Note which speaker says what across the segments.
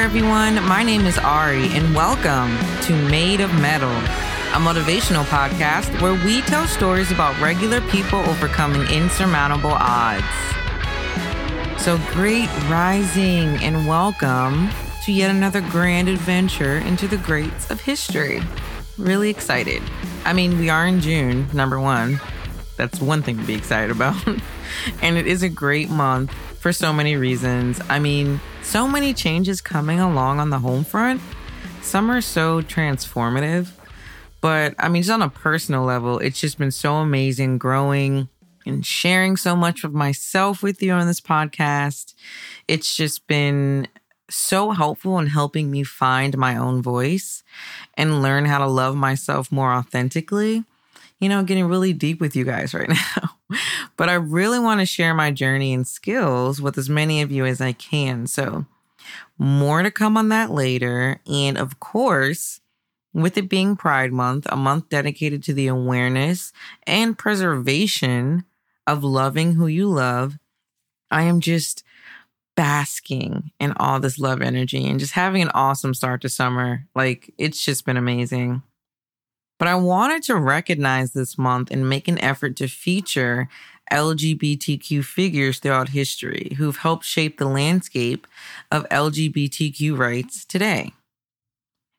Speaker 1: there, everyone. My name is Ari, and welcome to Made of Mettle, a motivational podcast where we tell stories about regular people overcoming insurmountable odds. So, great rising, and welcome to yet another grand adventure into the greats of history. Really excited. I mean, we are in June, number one. That's one thing to be excited about. and it is a great month for so many reasons. I mean, so many changes coming along on the home front. Some are so transformative, but I mean, just on a personal level, it's just been so amazing growing and sharing so much of myself with you on this podcast. It's just been so helpful in helping me find my own voice and learn how to love myself more authentically. You know, getting really deep with you guys right now but I really want to share my journey and skills with as many of you as I can. So, more to come on that later. And of course, with it being Pride Month, a month dedicated to the awareness and preservation of loving who you love, I am just basking in all this love energy and just having an awesome start to summer. Like, it's just been amazing. But I wanted to recognize this month and make an effort to feature LGBTQ figures throughout history who've helped shape the landscape of LGBTQ rights today.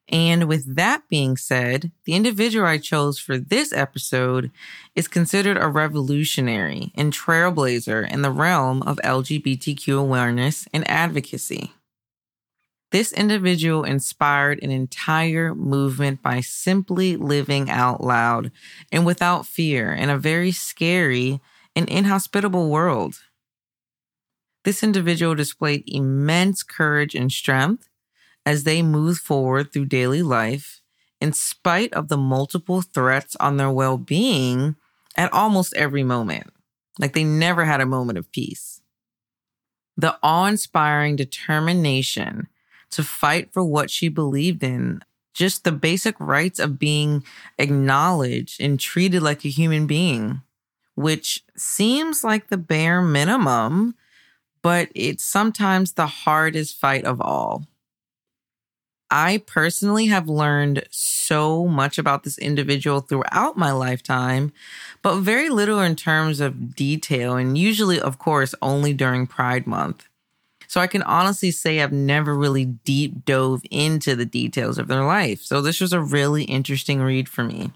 Speaker 1: And with that being said, the individual I chose for this episode is considered a revolutionary and trailblazer in the realm of LGBTQ awareness and advocacy. This individual inspired an entire movement by simply living out loud and without fear in a very scary and inhospitable world. This individual displayed immense courage and strength as they moved forward through daily life in spite of the multiple threats on their well being at almost every moment. Like they never had a moment of peace. The awe inspiring determination to fight for what she believed in, just the basic rights of being acknowledged and treated like a human being, which seems like the bare minimum, but it's sometimes the hardest fight of all. I personally have learned so much about this individual throughout my lifetime, but very little in terms of detail, and usually, of course, only during Pride Month. So I can honestly say I've never really deep dove into the details of their life. So this was a really interesting read for me.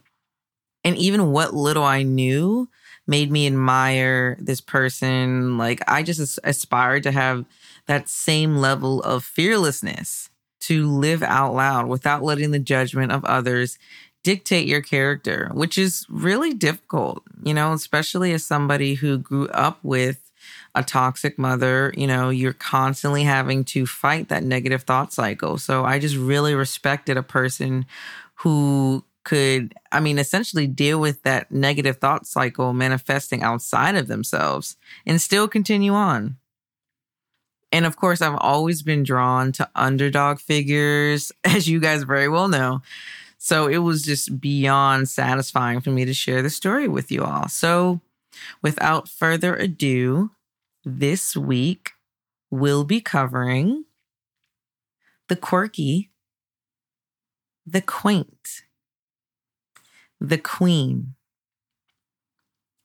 Speaker 1: And even what little I knew made me admire this person. Like I just aspired to have that same level of fearlessness to live out loud without letting the judgment of others dictate your character, which is really difficult, you know, especially as somebody who grew up with a toxic mother, you know, you're constantly having to fight that negative thought cycle. So I just really respected a person who could, I mean, essentially deal with that negative thought cycle manifesting outside of themselves and still continue on. And of course, I've always been drawn to underdog figures, as you guys very well know. So it was just beyond satisfying for me to share the story with you all. So without further ado, this week, we'll be covering the quirky, the quaint, the queen,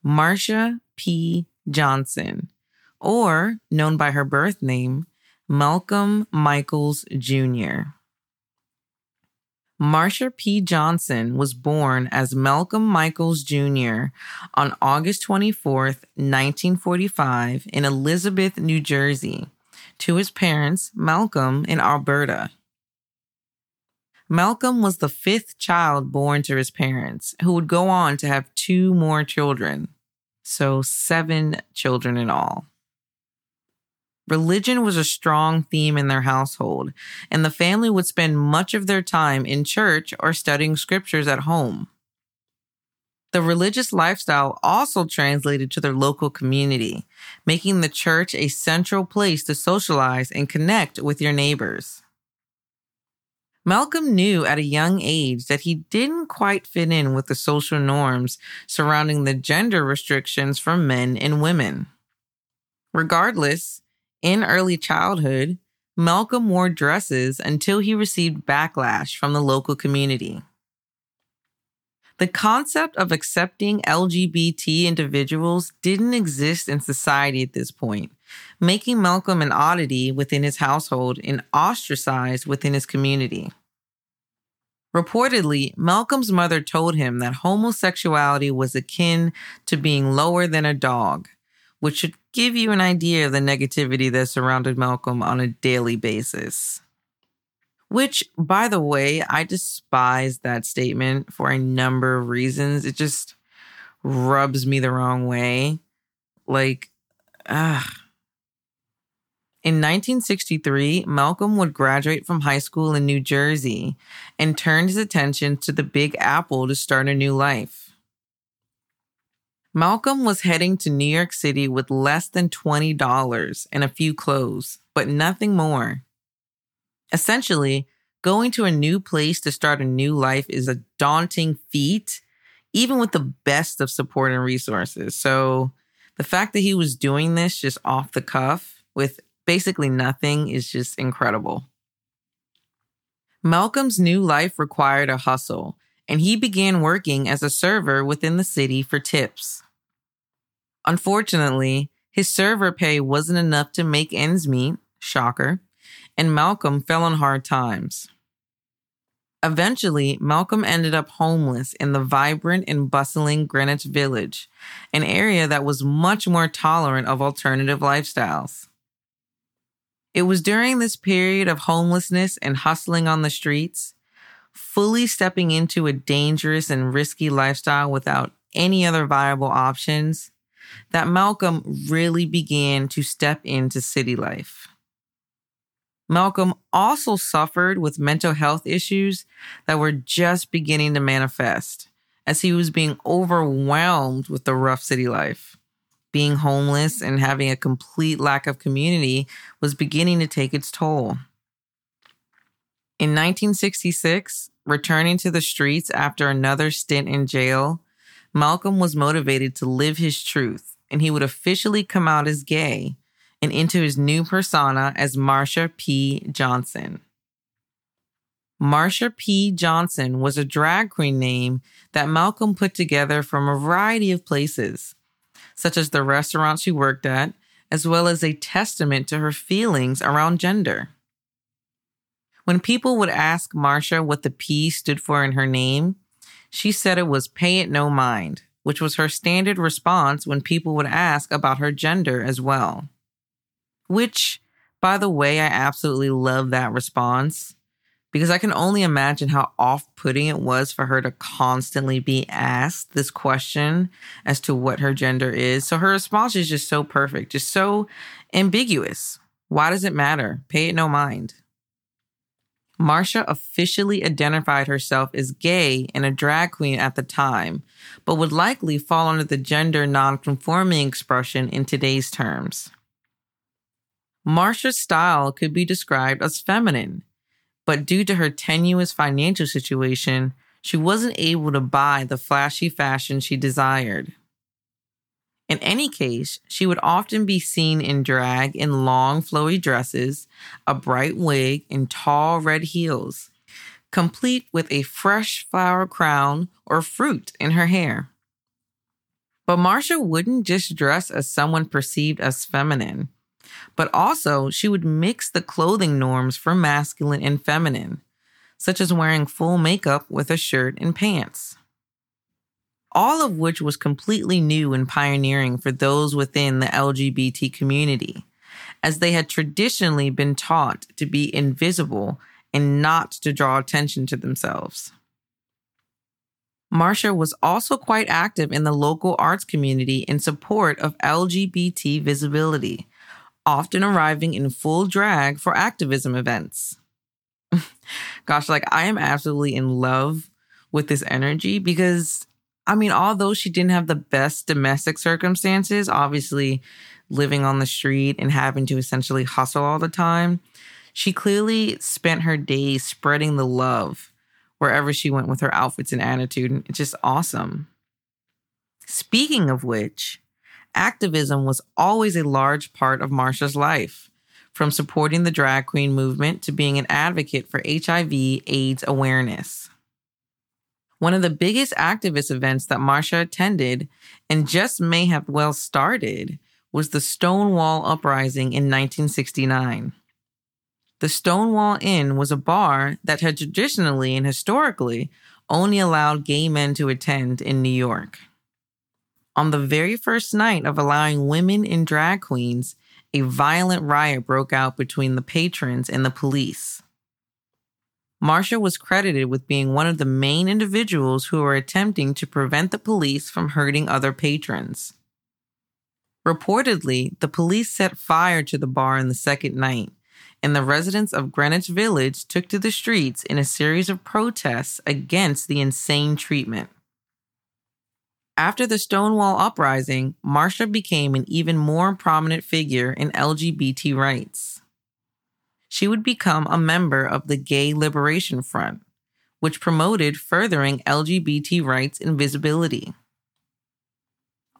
Speaker 1: Marsha P. Johnson, or known by her birth name, Malcolm Michaels Jr. Marsha P. Johnson was born as Malcolm Michaels Jr. on August 24, 1945, in Elizabeth, New Jersey, to his parents, Malcolm in Alberta. Malcolm was the fifth child born to his parents, who would go on to have two more children, so seven children in all. Religion was a strong theme in their household, and the family would spend much of their time in church or studying scriptures at home. The religious lifestyle also translated to their local community, making the church a central place to socialize and connect with your neighbors. Malcolm knew at a young age that he didn't quite fit in with the social norms surrounding the gender restrictions for men and women. Regardless, in early childhood, Malcolm wore dresses until he received backlash from the local community. The concept of accepting LGBT individuals didn't exist in society at this point, making Malcolm an oddity within his household and ostracized within his community. Reportedly, Malcolm's mother told him that homosexuality was akin to being lower than a dog, which should give you an idea of the negativity that surrounded Malcolm on a daily basis. Which, by the way, I despise that statement for a number of reasons. It just rubs me the wrong way. Like, ah. In 1963, Malcolm would graduate from high school in New Jersey and turned his attention to the Big Apple to start a new life. Malcolm was heading to New York City with less than $20 and a few clothes, but nothing more. Essentially, going to a new place to start a new life is a daunting feat, even with the best of support and resources. So the fact that he was doing this just off the cuff with basically nothing is just incredible. Malcolm's new life required a hustle, and he began working as a server within the city for tips. Unfortunately, his server pay wasn't enough to make ends meet, shocker, and Malcolm fell on hard times. Eventually, Malcolm ended up homeless in the vibrant and bustling Greenwich Village, an area that was much more tolerant of alternative lifestyles. It was during this period of homelessness and hustling on the streets, fully stepping into a dangerous and risky lifestyle without any other viable options, that Malcolm really began to step into city life. Malcolm also suffered with mental health issues that were just beginning to manifest as he was being overwhelmed with the rough city life. Being homeless and having a complete lack of community was beginning to take its toll. In 1966, returning to the streets after another stint in jail, Malcolm was motivated to live his truth and he would officially come out as gay and into his new persona as Marsha P. Johnson. Marsha P. Johnson was a drag queen name that Malcolm put together from a variety of places, such as the restaurant she worked at, as well as a testament to her feelings around gender. When people would ask Marsha what the P stood for in her name, she said it was pay it no mind, which was her standard response when people would ask about her gender as well. Which, by the way, I absolutely love that response because I can only imagine how off putting it was for her to constantly be asked this question as to what her gender is. So her response is just so perfect, just so ambiguous. Why does it matter? Pay it no mind. Marsha officially identified herself as gay and a drag queen at the time, but would likely fall under the gender nonconforming expression in today's terms. Marsha's style could be described as feminine, but due to her tenuous financial situation, she wasn't able to buy the flashy fashion she desired. In any case, she would often be seen in drag in long, flowy dresses, a bright wig, and tall red heels, complete with a fresh flower crown or fruit in her hair. But Marsha wouldn't just dress as someone perceived as feminine but also she would mix the clothing norms for masculine and feminine, such as wearing full makeup with a shirt and pants. All of which was completely new and pioneering for those within the LGBT community, as they had traditionally been taught to be invisible and not to draw attention to themselves. Marsha was also quite active in the local arts community in support of LGBT visibility, often arriving in full drag for activism events. Gosh, like I am absolutely in love with this energy because I mean, although she didn't have the best domestic circumstances, obviously living on the street and having to essentially hustle all the time, she clearly spent her days spreading the love wherever she went with her outfits and attitude. And it's just awesome. Speaking of which, activism was always a large part of Marsha's life, from supporting the drag queen movement to being an advocate for HIV AIDS awareness. One of the biggest activist events that Marsha attended and just may have well started was the Stonewall Uprising in 1969. The Stonewall Inn was a bar that had traditionally and historically only allowed gay men to attend in New York. On the very first night of allowing women and drag queens, a violent riot broke out between the patrons and the police. Marsha was credited with being one of the main individuals who were attempting to prevent the police from hurting other patrons. Reportedly, the police set fire to the bar in the second night, and the residents of Greenwich Village took to the streets in a series of protests against the insane treatment. After the Stonewall Uprising, Marsha became an even more prominent figure in LGBT rights. She would become a member of the Gay Liberation Front, which promoted furthering LGBT rights and visibility.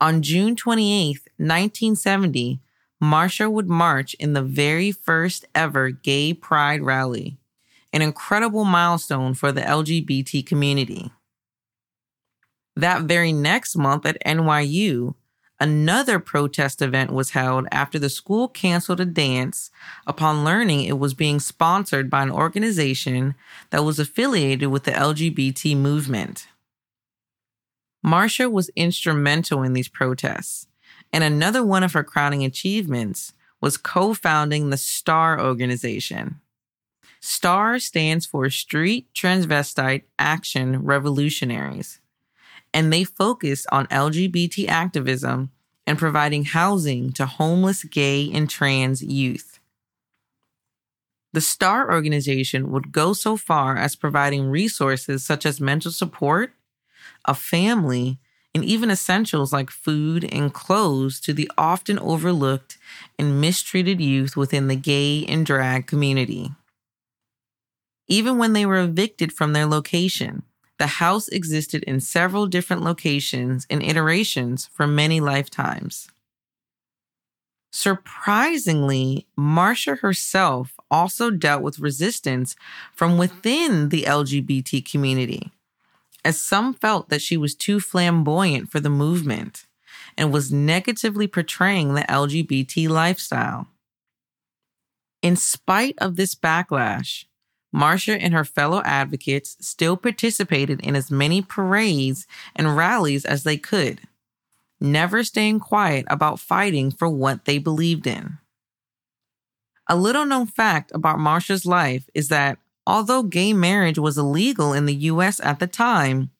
Speaker 1: On June 28, 1970, Marsha would march in the very first ever Gay Pride rally, an incredible milestone for the LGBT community. That very next month at NYU, another protest event was held after the school canceled a dance upon learning it was being sponsored by an organization that was affiliated with the LGBT movement. Marsha was instrumental in these protests, and another one of her crowning achievements was co founding the STAR organization. STAR stands for Street Transvestite Action Revolutionaries and they focused on LGBT activism and providing housing to homeless gay and trans youth. The STAR organization would go so far as providing resources such as mental support, a family, and even essentials like food and clothes to the often overlooked and mistreated youth within the gay and drag community. Even when they were evicted from their location, the house existed in several different locations and iterations for many lifetimes. Surprisingly, Marsha herself also dealt with resistance from within the LGBT community, as some felt that she was too flamboyant for the movement and was negatively portraying the LGBT lifestyle. In spite of this backlash, Marsha and her fellow advocates still participated in as many parades and rallies as they could, never staying quiet about fighting for what they believed in. A little known fact about Marsha's life is that although gay marriage was illegal in the US at the time,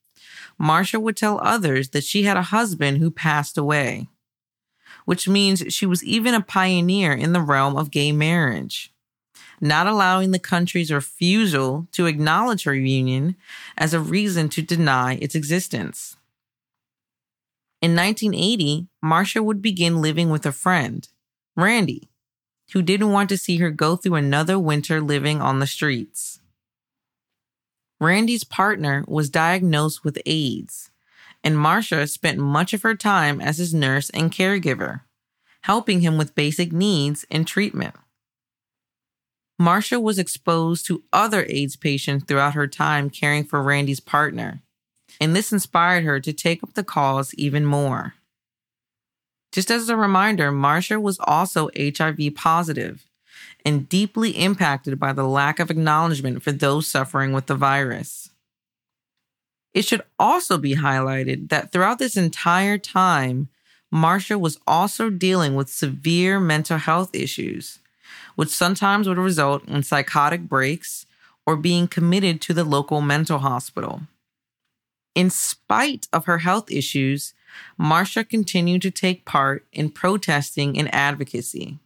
Speaker 1: Marsha would tell others that she had a husband who passed away, which means she was even a pioneer in the realm of gay marriage not allowing the country's refusal to acknowledge her union as a reason to deny its existence. In 1980, Marsha would begin living with a friend, Randy, who didn't want to see her go through another winter living on the streets. Randy's partner was diagnosed with AIDS, and Marsha spent much of her time as his nurse and caregiver, helping him with basic needs and treatment. Marsha was exposed to other AIDS patients throughout her time caring for Randy's partner, and this inspired her to take up the cause even more. Just as a reminder, Marsha was also HIV positive and deeply impacted by the lack of acknowledgement for those suffering with the virus. It should also be highlighted that throughout this entire time, Marsha was also dealing with severe mental health issues which sometimes would result in psychotic breaks or being committed to the local mental hospital. In spite of her health issues, Marsha continued to take part in protesting and advocacy.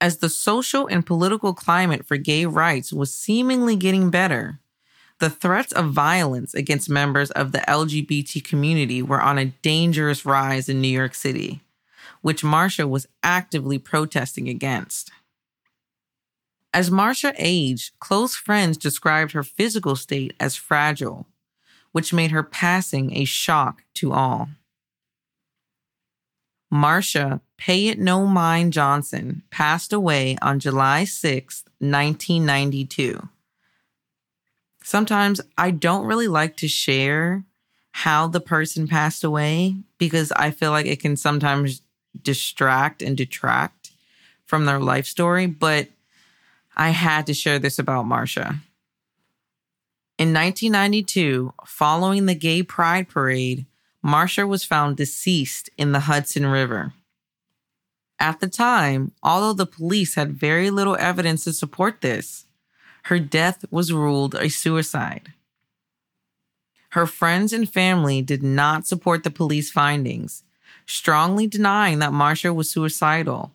Speaker 1: As the social and political climate for gay rights was seemingly getting better, the threats of violence against members of the LGBT community were on a dangerous rise in New York City which Marsha was actively protesting against. As Marsha aged, close friends described her physical state as fragile, which made her passing a shock to all. Marsha Pay It No Mind Johnson passed away on July 6, 1992. Sometimes I don't really like to share how the person passed away because I feel like it can sometimes distract and detract from their life story, but I had to share this about Marsha. In 1992, following the Gay Pride Parade, Marsha was found deceased in the Hudson River. At the time, although the police had very little evidence to support this, her death was ruled a suicide. Her friends and family did not support the police findings, strongly denying that Marsha was suicidal,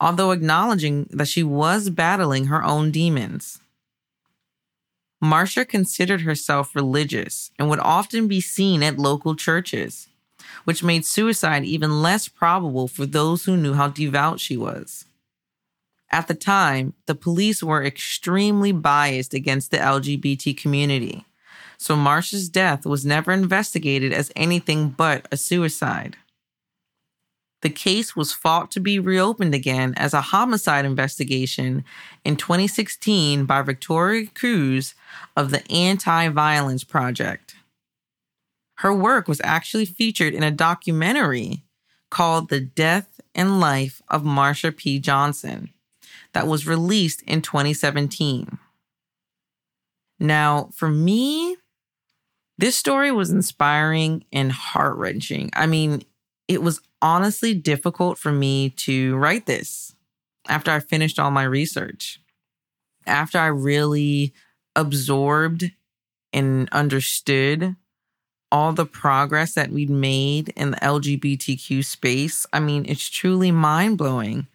Speaker 1: although acknowledging that she was battling her own demons. Marsha considered herself religious and would often be seen at local churches, which made suicide even less probable for those who knew how devout she was. At the time, the police were extremely biased against the LGBT community, so Marsha's death was never investigated as anything but a suicide. The case was fought to be reopened again as a homicide investigation in 2016 by Victoria Cruz of the Anti Violence Project. Her work was actually featured in a documentary called The Death and Life of Marsha P. Johnson that was released in 2017. Now, for me, this story was inspiring and heart wrenching. I mean, it was honestly difficult for me to write this after I finished all my research. After I really absorbed and understood all the progress that we'd made in the LGBTQ space, I mean, it's truly mind blowing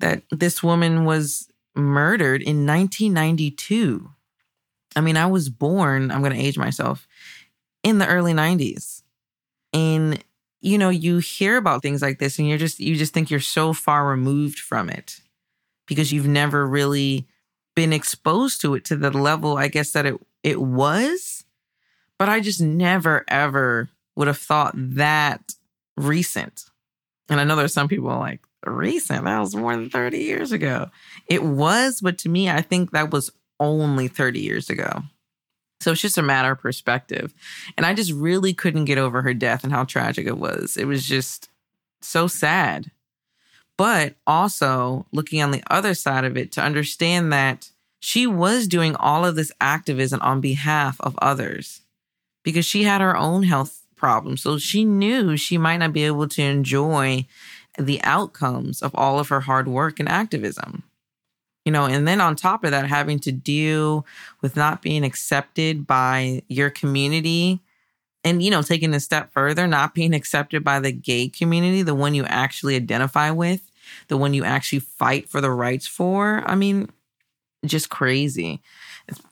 Speaker 1: that this woman was murdered in 1992. I mean, I was born, I'm going to age myself, in the early 90s. And you know, you hear about things like this and you're just, you just think you're so far removed from it because you've never really been exposed to it to the level, I guess, that it, it was. But I just never, ever would have thought that recent. And I know there's some people like, recent, that was more than 30 years ago. It was, but to me, I think that was only 30 years ago. So it's just a matter of perspective. And I just really couldn't get over her death and how tragic it was. It was just so sad. But also looking on the other side of it to understand that she was doing all of this activism on behalf of others because she had her own health problems. So she knew she might not be able to enjoy the outcomes of all of her hard work and activism you know, and then on top of that, having to deal with not being accepted by your community and, you know, taking a step further, not being accepted by the gay community, the one you actually identify with, the one you actually fight for the rights for. I mean, just crazy.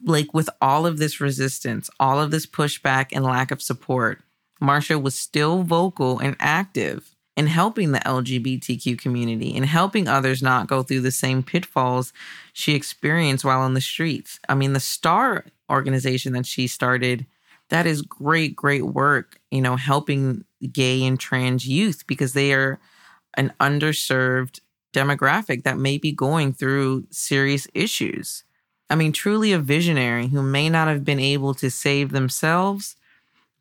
Speaker 1: Like with all of this resistance, all of this pushback and lack of support, Marsha was still vocal and active in helping the LGBTQ community and helping others not go through the same pitfalls she experienced while on the streets. I mean, the STAR organization that she started, that is great, great work, you know, helping gay and trans youth because they are an underserved demographic that may be going through serious issues. I mean, truly a visionary who may not have been able to save themselves,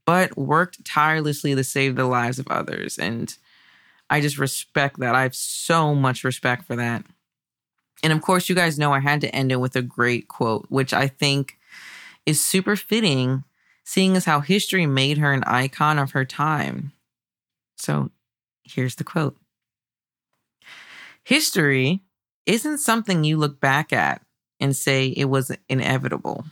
Speaker 1: but worked tirelessly to save the lives of others. And I just respect that. I have so much respect for that. And of course, you guys know I had to end it with a great quote, which I think is super fitting, seeing as how history made her an icon of her time. So here's the quote History isn't something you look back at and say it was inevitable.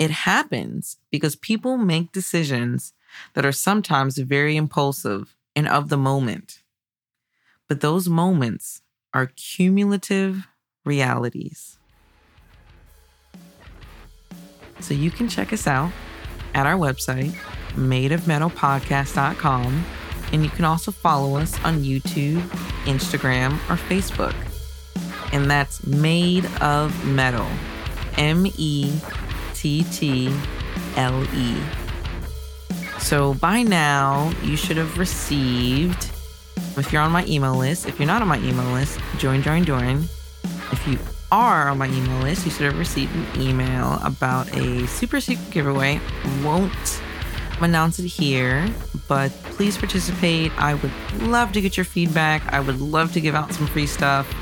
Speaker 1: It happens because people make decisions that are sometimes very impulsive and of the moment. But those moments are cumulative realities. So you can check us out at our website, madeofmettlepodcast.com, and you can also follow us on YouTube, Instagram, or Facebook. And that's Made of Mettle, M E T T L E. So by now, you should have received if you're on my email list. If you're not on my email list, join, join, join. If you are on my email list, you should have received an email about a super secret giveaway. Won't announce it here, but please participate. I would love to get your feedback. I would love to give out some free stuff.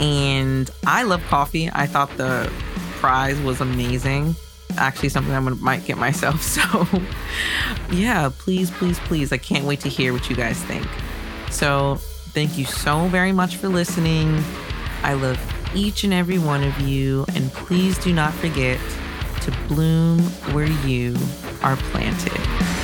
Speaker 1: And I love coffee. I thought the prize was amazing. Actually, something I might get myself. So, yeah, please, please, please. I can't wait to hear what you guys think. So, thank you so very much for listening. I love each and every one of you. And please do not forget to bloom where you are planted.